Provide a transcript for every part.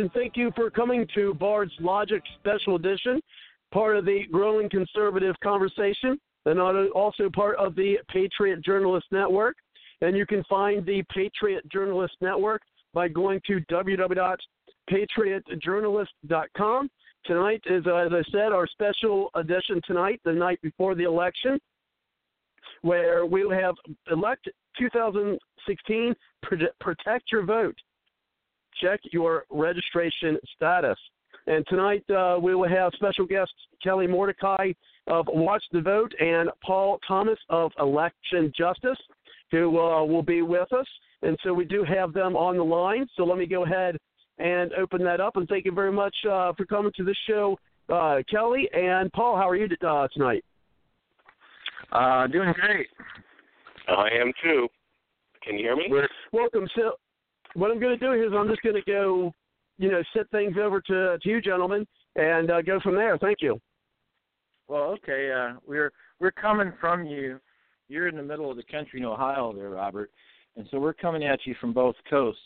And thank you for coming to Bard's Logic Special Edition, part of the growing conservative conversation, and also part of the Patriot Journalist Network. And you can find the Patriot Journalist Network by going to www.patriotjournalist.com. Tonight is, as I said, our special edition tonight, the night before the election, where we will have elect 2016 Protect Your Vote check your registration status. And tonight uh, we will have special guests Kelly Mordecai of Watch the Vote and Paul Thomas of Election Justice, who uh, will be with us. And so we do have them on the line. So let me go ahead and open that up. And thank you very much uh, for coming to the show, uh, Kelly and Paul. How are you uh, tonight? Uh, doing great. I am too. Can you hear me? Welcome. So, what I'm going to do is I'm just going to go, you know, set things over to to you gentlemen and uh, go from there. Thank you. Well, okay. Uh, we're we're coming from you. You're in the middle of the country in Ohio, there, Robert, and so we're coming at you from both coasts.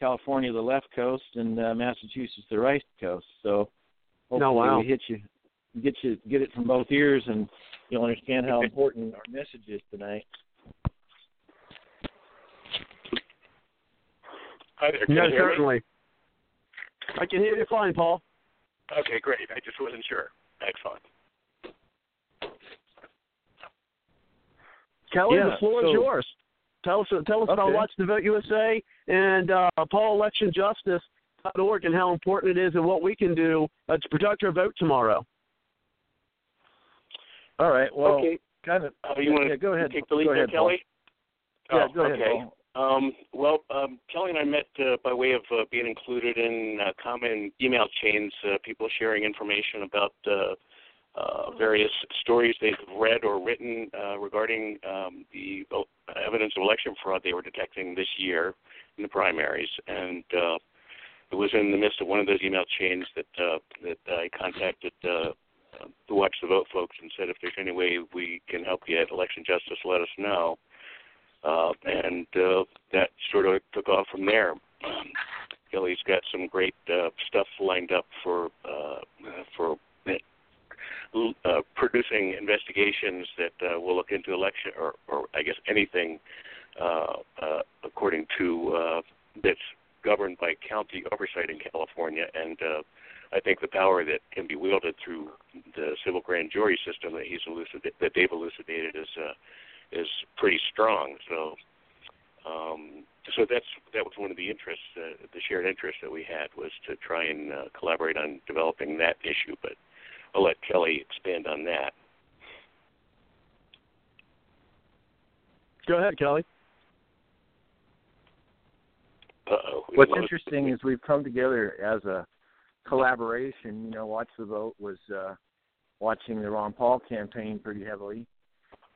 California, the left coast, and uh, Massachusetts, the right coast. So hopefully Oh, wow. we hit you, get you, get it from both ears, and you'll understand how important our message is tonight. Hi there. Can No, you hear me? certainly. I can hear you fine, Paul. Okay, great. I just wasn't sure. Excellent. Kelly, Yeah, the floor so- is yours. Tell us tell us about Okay. Watch the Vote USA and uh, Paul Election Justice.org and how important it is and what we can do uh, to protect our vote tomorrow. All right. Well, okay. kind of. Uh, you want yeah, to go ahead. take the lead go there, ahead, Paul. Kelly? Yeah, Oh, go ahead, okay. Paul. Um, well, um, Kelly and I met uh, by way of uh, being included in uh, common email chains, uh, people sharing information about uh, uh, various stories they've read or written uh, regarding um, the evidence of election fraud they were detecting this year in the primaries. And uh, it was in the midst of one of those email chains that uh, that I contacted uh, the Watch the Vote folks and said, if there's any way we can help you at Election Justice, let us know. Uh, and uh, that sort of took off from there. Um, Kelly's got some great uh, stuff lined up for uh, for uh, producing investigations that uh, will look into election, or, or I guess anything uh, uh, according to uh, that's governed by county oversight in California, and uh, I think the power that can be wielded through the civil grand jury system that he's elucidated, that they've elucidated is uh, is pretty strong. So, um, so that's that was one of the interests, uh, the shared interest that we had was to try and uh, collaborate on developing that issue. But I'll let Kelly expand on that. Go ahead, Kelly. Uh-oh. What's interesting is we've come together as a collaboration. You know, Watch the Vote was uh, watching the Ron Paul campaign pretty heavily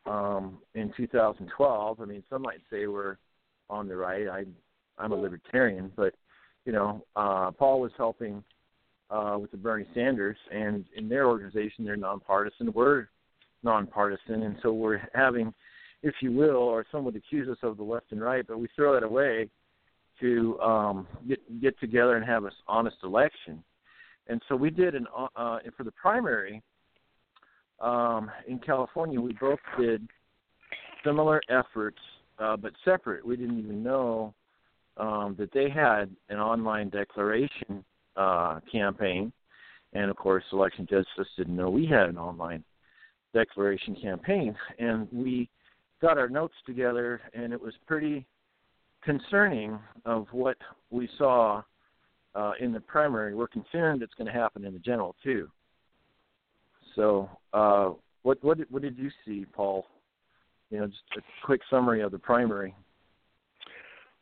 um, in 2012. I mean, some might say we're on the right. I, I'm a libertarian, but you know, uh, Paul was helping uh, with the Bernie Sanders, and in their organization, they're nonpartisan. We're nonpartisan, and so we're having, if you will, or some would accuse us of the left and right, but we throw that away to um, get get together and have an honest election. and so we did an uh, for the primary um, in California. We both did similar efforts, uh, but separate. We didn't even know um, that they had an online declaration uh, campaign, and of course, Election Justice didn't know we had an online declaration campaign. And we got our notes together, and it was pretty concerning of what we saw uh, in the primary. We're concerned it's going to happen in the general too. So, uh, what what what did you see, Paul? You know, just a quick summary of the primary.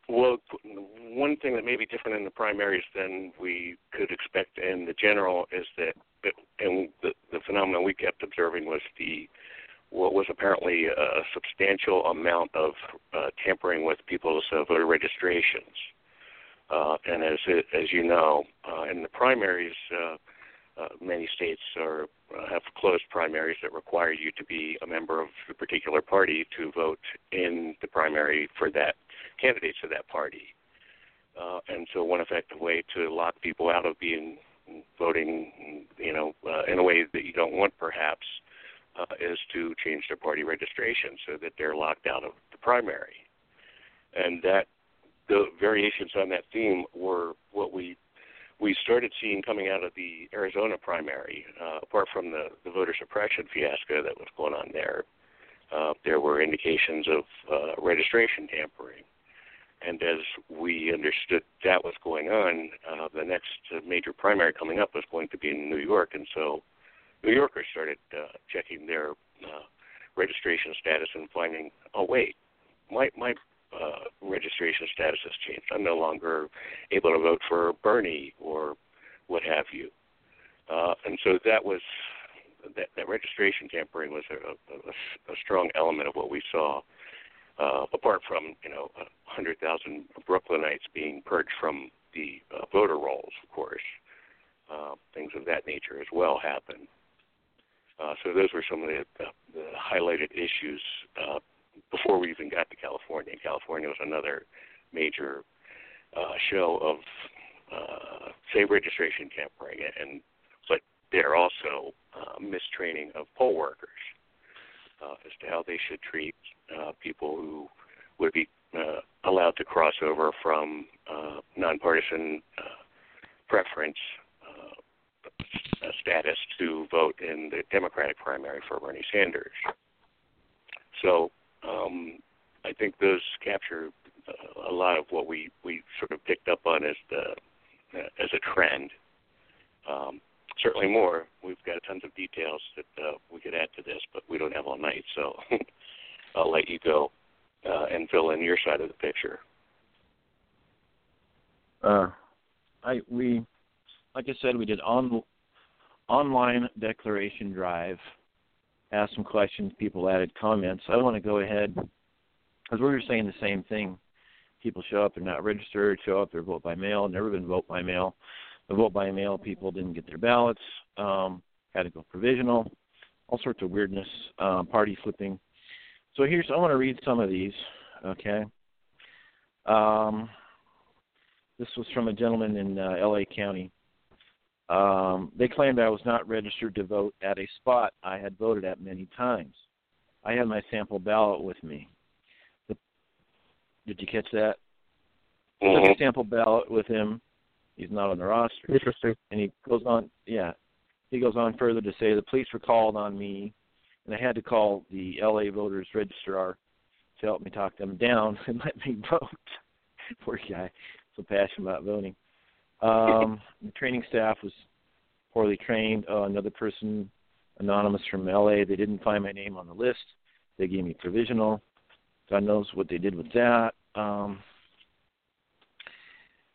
Well, one thing that may be different in the primaries than we could expect in the general is that, and the, the phenomenon we kept observing was the what was apparently a substantial amount of uh, tampering with people's uh, voter registrations. Uh, and as as you know, uh, in the primaries, uh, many states are uh, have closed primaries that require you to be a member of a particular party to vote in the primary for that candidates of that party. Uh, and so, one effective way to lock people out of being voting, you know, uh, in a way that you don't want, perhaps, uh, is to change their party registration so that they're locked out of the primary. And that the variations on that theme were what we we started seeing coming out of the Arizona primary. Uh, apart from the, the voter suppression fiasco that was going on there, uh, there were indications of uh, registration tampering. And as we understood that was going on, uh, the next major primary coming up was going to be in New York, and so New Yorkers started uh, checking their uh, registration status and finding, oh wait, my my uh, registration status has changed. I'm no longer able to vote for Bernie or what have you. Uh, and so that was that, that registration tampering was a, a, a strong element of what we saw. Uh, apart from you know a hundred thousand Brooklynites being purged from the uh, voter rolls, of course, uh, things of that nature as well happened. Uh, so those were some of the, the, the highlighted issues uh, before we even got to California. California was another major uh, show of uh, say registration tampering, and but there also uh, mistraining of poll workers uh, as to how they should treat uh, people who would be uh, allowed to cross over from uh, nonpartisan uh, preference uh, status to vote in the Democratic primary for Bernie Sanders. So um, I think those capture uh, a lot of what we we sort of picked up on as the uh, as a trend. Um, certainly more. We've got tons of details that uh, we could add to this, but we don't have all night, so I'll let you go uh, and fill in your side of the picture. Uh, I we like I said, we did on online declaration drive asked some questions, people added comments. I want to go ahead because we were saying the same thing. People show up, they're not registered, show up, they're vote by mail, never been vote by mail. The vote by mail people didn't get their ballots, um, had to go provisional, all sorts of weirdness, um, party flipping. So here's I want to read some of these, okay? Um, this was from a gentleman in uh, LA County. Um, they claimed I was not registered to vote at a spot I had voted at many times. I had my sample ballot with me. The, did you catch that? Mm-hmm. Took a sample ballot with him. He's not on the roster. Interesting. And he goes on, yeah. He goes on further to say the police were called on me, and I had to call the LA voters registrar to help me talk them down and let me vote. Poor guy, so passionate about voting. Um, the training staff was poorly trained. Uh, another person, anonymous from LA, they didn't find my name on the list. They gave me provisional. God knows what they did with that. Um,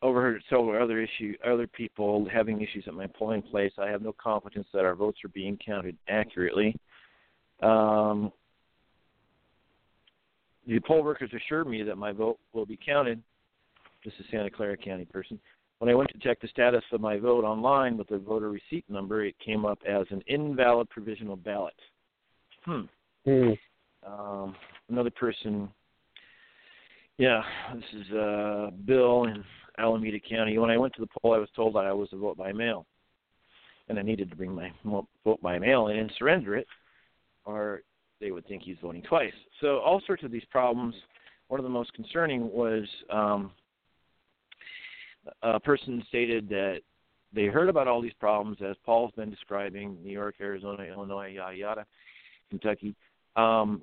overheard several other issue, other people having issues at my polling place. I have no confidence that our votes are being counted accurately. Um, the poll workers assured me that my vote will be counted. This is Santa Clara County person. When I went to check the status of my vote online with the voter receipt number, it came up as an invalid provisional ballot. Hmm. Mm. Um, another person. Yeah, this is uh, Bill in Alameda County. When I went to the poll, I was told that I was to vote by mail. and I needed to bring my vote by mail in and surrender it, or they would think he's voting twice. So all sorts of these problems. One of the most concerning was um, a person stated that they heard about all these problems as Paul's been describing New York, Arizona, Illinois, yada yada, Kentucky. Um,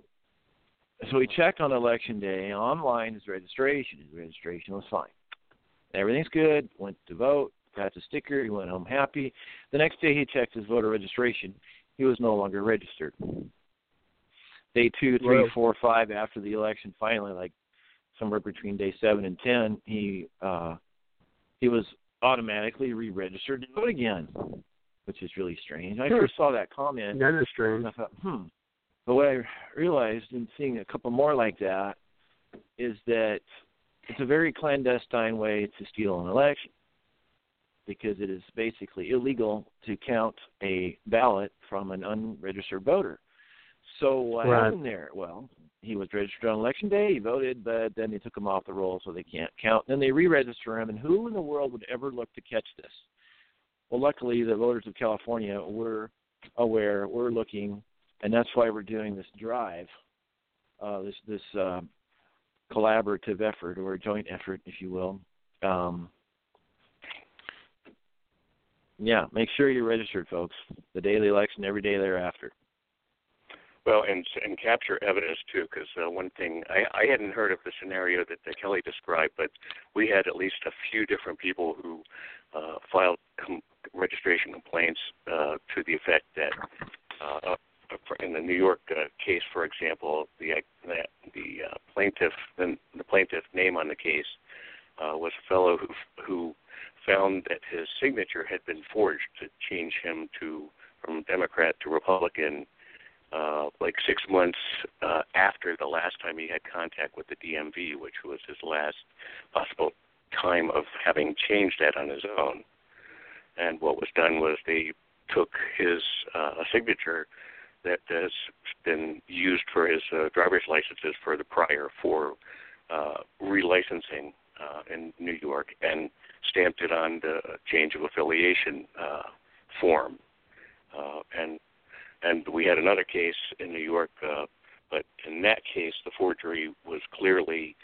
so he checked on election day online his registration. His registration was fine. Everything's good. Went to vote, got the sticker. He went home happy. The next day he checked his voter registration. He was no longer registered. Day two, three, well, four, five after the election, finally, like somewhere between day seven and ten, he uh, he was automatically re-registered to vote again, which is really strange. I first saw that comment. That is strange. I thought, hmm. But what I realized in seeing a couple more like that is that it's a very clandestine way to steal an election because it is basically illegal to count a ballot from an unregistered voter. So what right. happened there? Well, he was registered on election day. He voted, but then they took him off the roll, so they can't count. Then they re-register him, and who in the world would ever look to catch this? Well, luckily, the voters of California were aware. We're looking, and that's why we're doing this drive, uh, this this uh, collaborative effort or joint effort, if you will. Um, yeah, make sure you're registered, folks. The the election, every day thereafter. Well, and and capture evidence too, because uh, one thing I, I hadn't heard of the scenario that, that Kelly described, but we had at least a few different people who uh, filed com- registration complaints uh, to the effect that uh, in the New York uh, case, for example, the the, the uh, plaintiff the, the plaintiff name on the case uh, was a fellow who who found that his signature had been forged to change him to from Democrat to Republican uh, like six months uh, after the last time he had contact with the DMV, which was his last possible time of having changed that on his own. And what was done was they took his uh, signature that has been used for his uh, driver's licenses for the prior for uh, relicensing uh, in New York and stamped it on the change of affiliation uh, form. Uh, and and we had another case in New York, uh, but in that case, the forgery was clearly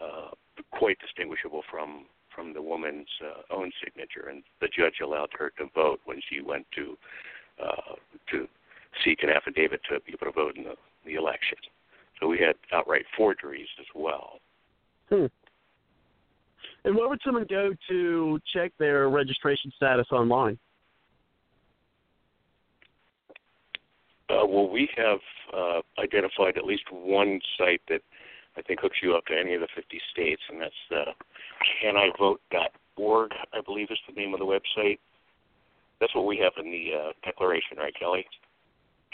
uh, quite distinguishable from from the woman's uh, own signature, and the judge allowed her to vote when she went to uh, to seek an affidavit to be able to vote in the, the election. So we had outright forgeries as well. Hmm. And where would someone go to check their registration status online? Well, we have uh, identified at least one site that I think hooks you up to any of the 50 states, and that's uh, canivote.org, I believe is the name of the website. That's what we have in the uh, declaration, right, Kelly?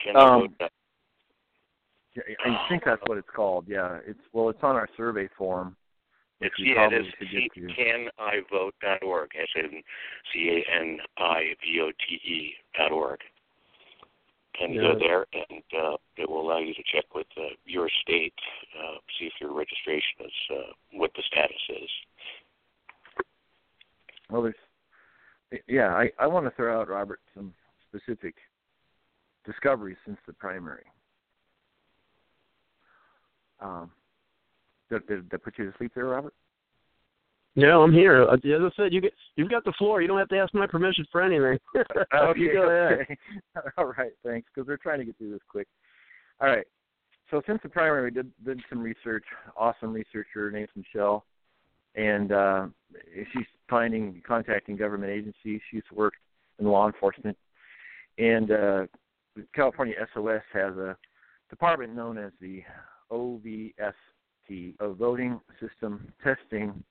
Can um, I I think that's what it's called. Yeah, it's well, it's on our survey form. It's yeah, it is canivote.org, as in C A N I V O T E dot org and yeah. go there, and uh, it will allow you to check with uh, your state, uh, see if your registration is uh, what the status is. Well, there's, yeah, I, I want to throw out Robert some specific discoveries since the primary. Um, did, did, did put you to sleep there, Robert? Yeah, I'm here. Uh, as I said, you get you've got the floor. You don't have to ask my permission for anything. okay, you go ahead. Okay. All right, thanks. Because we're trying to get through this quick. All right. So since the primary, we did did some research. Awesome researcher named Michelle, and uh, she's finding contacting government agencies. She's worked in law enforcement, and uh, California SOS has a department known as the OVST, of Voting System Testing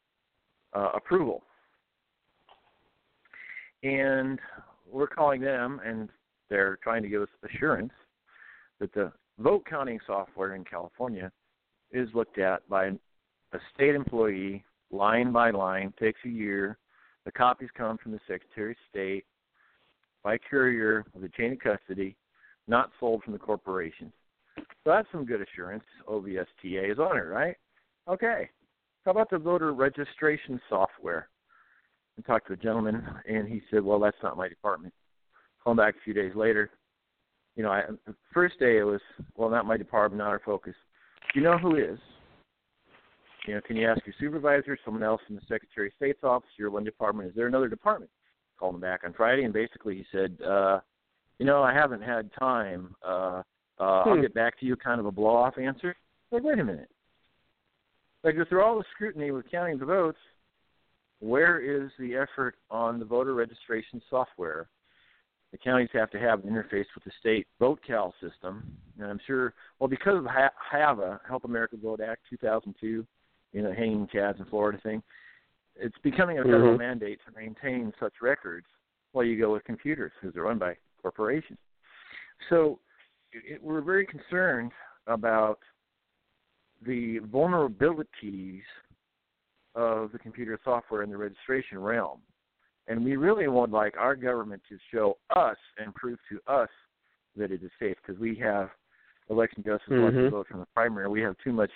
uh, approval. And we're calling them, and they're trying to give us assurance that the vote counting software in California is looked at by a state employee line by line, takes a year. The copies come from the Secretary of State by courier with a chain of custody, not sold from the corporation. So that's some good assurance. OVSTA is on it, right? Okay. How about the voter registration software? I talked to a gentleman, and he said, "Well, that's not my department." Called back a few days later, you know, I, the first day it was, well, not my department, not our focus. Do you know who is? You know, can you ask your supervisor, someone else in the Secretary of State's office, your one department? Is there another department? Called him back on Friday, and basically he said, uh, you know, I haven't had time. Uh, uh, hmm. I'll get back to you. Kind of a blow-off answer. Like, wait a minute. Like, through all the scrutiny with counting the votes, where is the effort on the voter registration software? The counties have to have an interface with the state VoteCal system, and I'm sure, well, because of HAVA, Help America Vote Act 2002, you know, hanging chads in Florida thing, it's becoming a federal mm-hmm. mandate to maintain such records while you go with computers because they're run by corporations. So it, we're very concerned about the vulnerabilities of the computer software in the registration realm. And we really would like our government to show us and prove to us that it is safe because we have election justice mm-hmm. vote from the primary. We have too much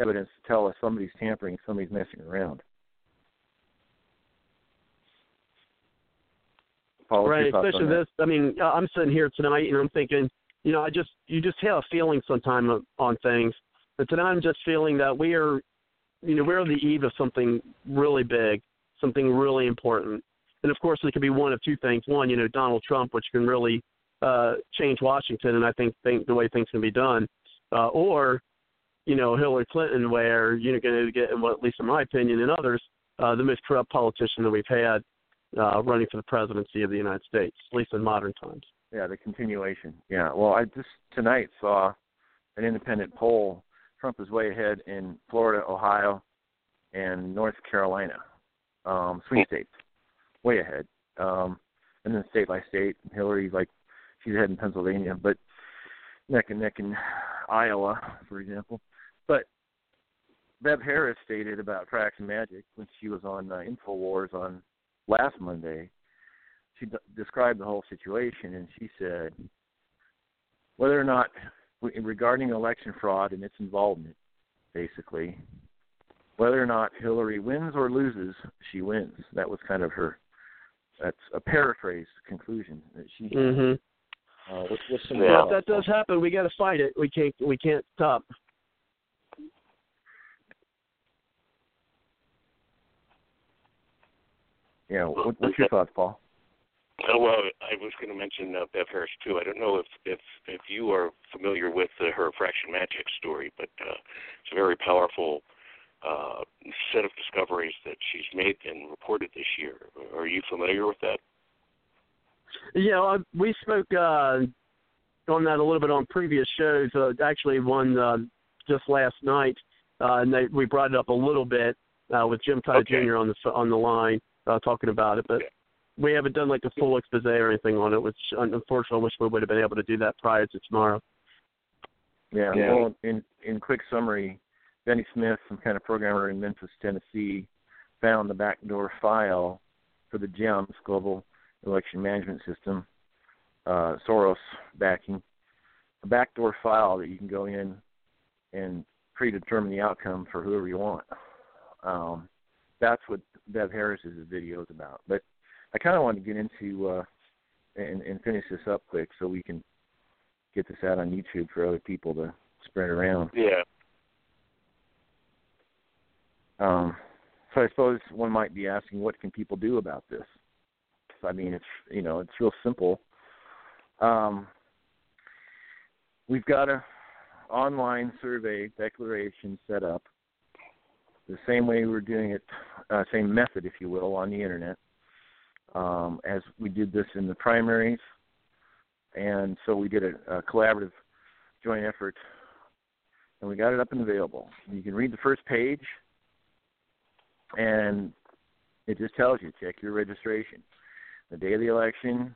evidence to tell us somebody's tampering, somebody's messing around. Paul, right, especially this. I mean, I'm sitting here tonight and I'm thinking, you know, I just you just have a feeling sometime on things. But tonight I'm just feeling that we are, you know, we're on the eve of something really big, something really important. And of course, it could be one of two things. One, you know, Donald Trump, which can really uh, change Washington, and I think, think the way things can be done, uh, or you know, Hillary Clinton, where you're going to get, well, at least in my opinion and others, uh, the most corrupt politician that we've had uh, running for the presidency of the United States, at least in modern times. Yeah, the continuation. Yeah. Well, I just tonight saw an independent poll. Trump is way ahead in Florida, Ohio, and North Carolina, um, swing states, way ahead. Um, and then state by state, Hillary's like she's ahead in Pennsylvania, but neck and neck in Iowa, for example. But Bev Harris stated about Fraction Magic when she was on uh, Infowars on last Monday. She d- described the whole situation, and she said whether or not regarding election fraud and its involvement, basically, whether or not Hillary wins or loses, she wins. That was kind of her. That's a paraphrase conclusion that she. Mm-hmm. Uh, with, with some yeah, if that does happen, we got to fight it. We can't. We can't stop. Yeah. What, what's your thoughts, Paul? Oh, well, I was going to mention uh, Bev Harris too. I don't know if if if you are familiar with uh, her fraction magic story, but uh, it's a very powerful uh, set of discoveries that she's made and reported this year. Are you familiar with that? Yeah, uh, we spoke uh, on that a little bit on previous shows. Uh, actually, one uh, just last night, uh, and they, we brought it up a little bit uh, with Jim Cotta okay. Jr. on the on the line uh, talking about it, but. Okay we haven't done like a full expose or anything on it, which unfortunately I wish we would have been able to do that prior to tomorrow. Yeah. yeah. Well, in in quick summary, Bennie Smith, some kind of programmer in Memphis, Tennessee, found the backdoor file for the GEMS Global Election Management System, uh, Soros backing, a backdoor file that you can go in and predetermine the outcome for whoever you want. Um, that's what Bev Harris's video is about. But I kind of want to get into uh, and, and finish this up quick so we can get this out on YouTube for other people to spread around. Yeah. Um, so I suppose one might be asking, what can people do about this? I mean, it's you know, it's real simple. Um, we've got a online survey declaration set up the same way we're doing it, uh, same method, if you will, on the internet um, as we did this in the primaries, and so we did a, a collaborative joint effort, and we got it up and available. You can read the first page, and it just tells you check your registration, the day of the election,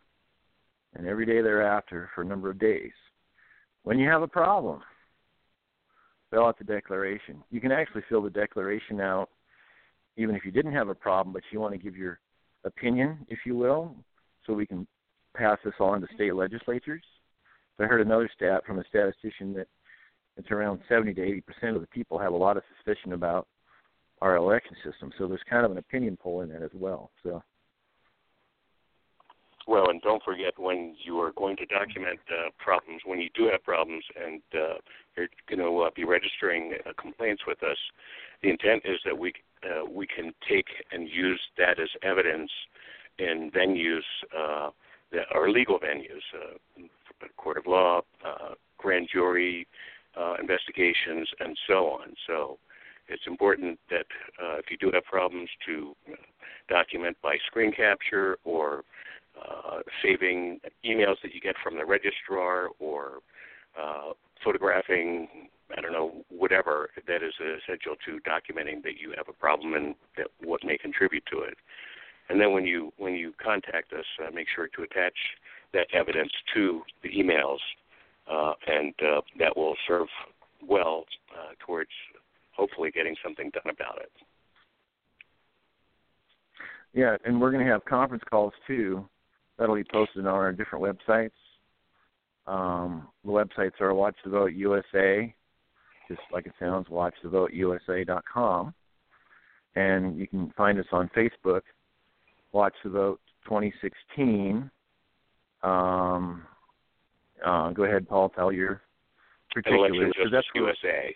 and every day thereafter for a number of days. When you have a problem, fill out the declaration. You can actually fill the declaration out even if you didn't have a problem, but you want to give your opinion, if you will, so we can pass this on to state legislatures. I heard another stat from a statistician that it's around 70 to 80 percent of the people have a lot of suspicion about our election system. So there's kind of an opinion poll in that as well. So. well, and don't forget when you are going to document uh, problems, when you do have problems, and uh, you're going to uh, be registering uh, complaints with us. The intent is that we uh, we can take use that as evidence in venues uh, that are legal venues, uh, court of law, uh, grand jury uh, investigations, and so on. So it's important that uh, if you do have problems to document by screen capture or uh, saving emails that you get from the registrar or uh, photographing, I don't know, whatever that is essential to documenting that you have a problem and that what may contribute to it. And then when you when you contact us, uh, make sure to attach that evidence to the emails, uh, and uh, that will serve well uh, towards hopefully getting something done about it. Yeah, and we're going to have conference calls too. That'll be posted on our different websites. Um, the websites are Watch the Vote USA, just like it sounds, watchthevoteusa.com. And you can find us on Facebook, Watch the Vote 2016. Um, uh, go ahead, Paul, tell your particulars. Election Justice USA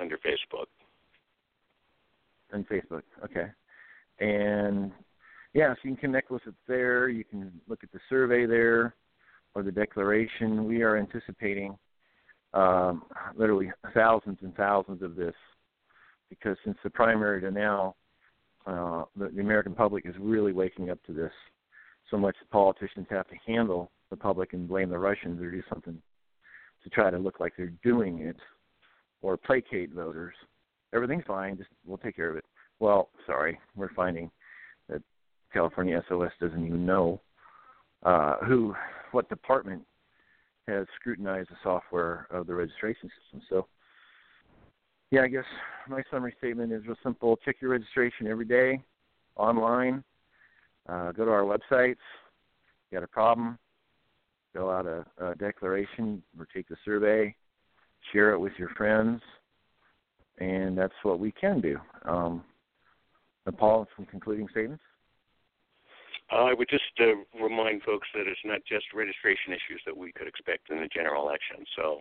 under Facebook. On Facebook, okay. And yeah, so you can connect with us there. You can look at the survey there or the declaration. We are anticipating um, literally thousands and thousands of this because since the primary to now, uh, the, the American public is really waking up to this. So much the politicians have to handle the public and blame the Russians or do something to try to look like they're doing it or placate voters. Everything's fine, just we'll take care of it. Well, sorry, we're finding that California SOS doesn't even know uh, who, what department has scrutinized the software of the registration system. So, yeah, I guess my summary statement is real simple: check your registration every day, online. Uh, go to our websites. You got a problem? Fill out a, a declaration or take the survey. Share it with your friends, and that's what we can do. Um, Paul, some concluding statements? Uh, I would just uh, remind folks that it's not just registration issues that we could expect in the general election. So,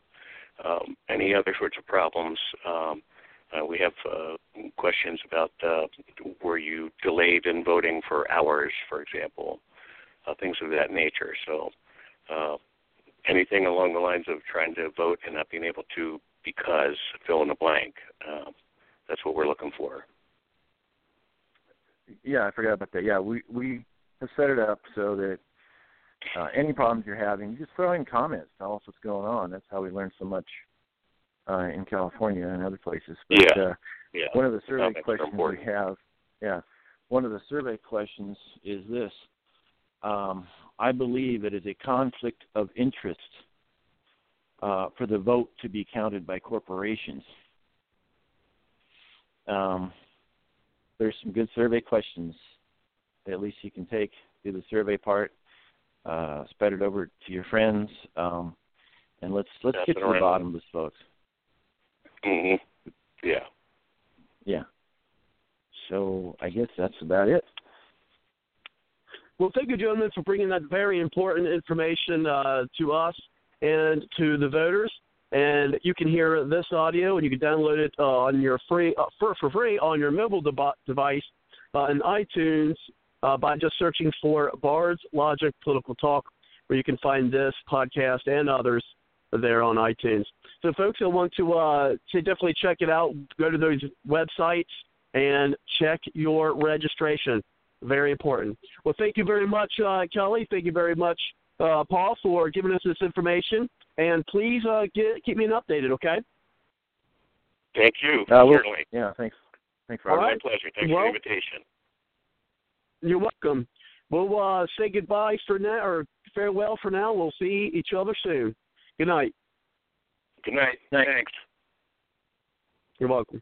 um, any other sorts of problems, um, uh, we have uh, questions about uh, were you delayed in voting for hours, for example, uh, things of that nature. So, anything along the lines of trying to vote and not being able to because fill in the blank. Uh, that's what we're looking for yeah, I forgot about that. Yeah, we we set it up so that uh, any problems you're having, you just throw in comments. Tell us what's going on. That's how we learn so much uh, in California and other places. But, yeah. Uh, yeah. One of the survey questions we have, yeah, one of the survey questions is this: um, I believe it is a conflict of interest uh, for the vote to be counted by corporations. Um, there's some good survey questions at least you can take do the survey part, uh, spread it over to your friends, um, and let's let's get to the bottom of this, folks. Mhm. Yeah. Yeah. So I guess that's about it. Well, thank you, gentlemen, for bringing that very important information uh, to us and to the voters and you can hear this audio and you can download it uh, on your free uh, for, for free on your mobile de- device uh, in iTunes uh, by just searching for Bard's Logic Political Talk, where you can find this podcast and others there on iTunes. So, folks who want to, uh, to definitely check it out, go to those websites and check your registration. Very important. Well, thank you very much, uh, Kelly. Thank you very much, Paul, for giving us this information. And please uh, get, keep me updated, okay? Thank you. Uh, certainly. Yeah, thanks. Thanks for All right. My pleasure. Thanks well, for the invitation. You're welcome. We'll uh, say goodbye for now, or farewell for now. We'll see each other soon. Good night. Good night. Thanks. You're welcome.